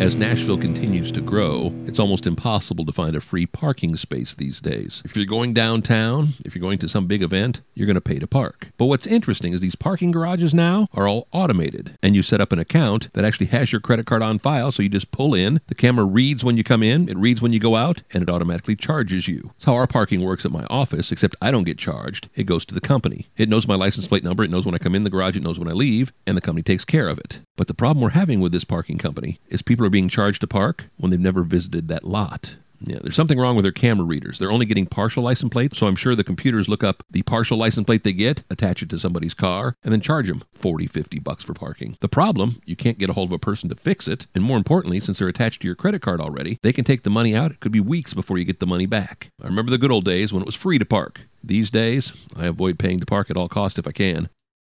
As Nashville continues to grow, it's almost impossible to find a free parking space these days. If you're going downtown, if you're going to some big event, you're going to pay to park. But what's interesting is these parking garages now are all automated, and you set up an account that actually has your credit card on file, so you just pull in, the camera reads when you come in, it reads when you go out, and it automatically charges you. It's how our parking works at my office, except I don't get charged. It goes to the company. It knows my license plate number, it knows when I come in the garage, it knows when I leave, and the company takes care of it. But the problem we're having with this parking company is people are being charged to park when they've never visited that lot. Yeah, there's something wrong with their camera readers. They're only getting partial license plates, so I'm sure the computers look up the partial license plate they get, attach it to somebody's car, and then charge them 40, 50 bucks for parking. The problem, you can't get a hold of a person to fix it, and more importantly, since they're attached to your credit card already, they can take the money out. It could be weeks before you get the money back. I remember the good old days when it was free to park. These days, I avoid paying to park at all cost if I can.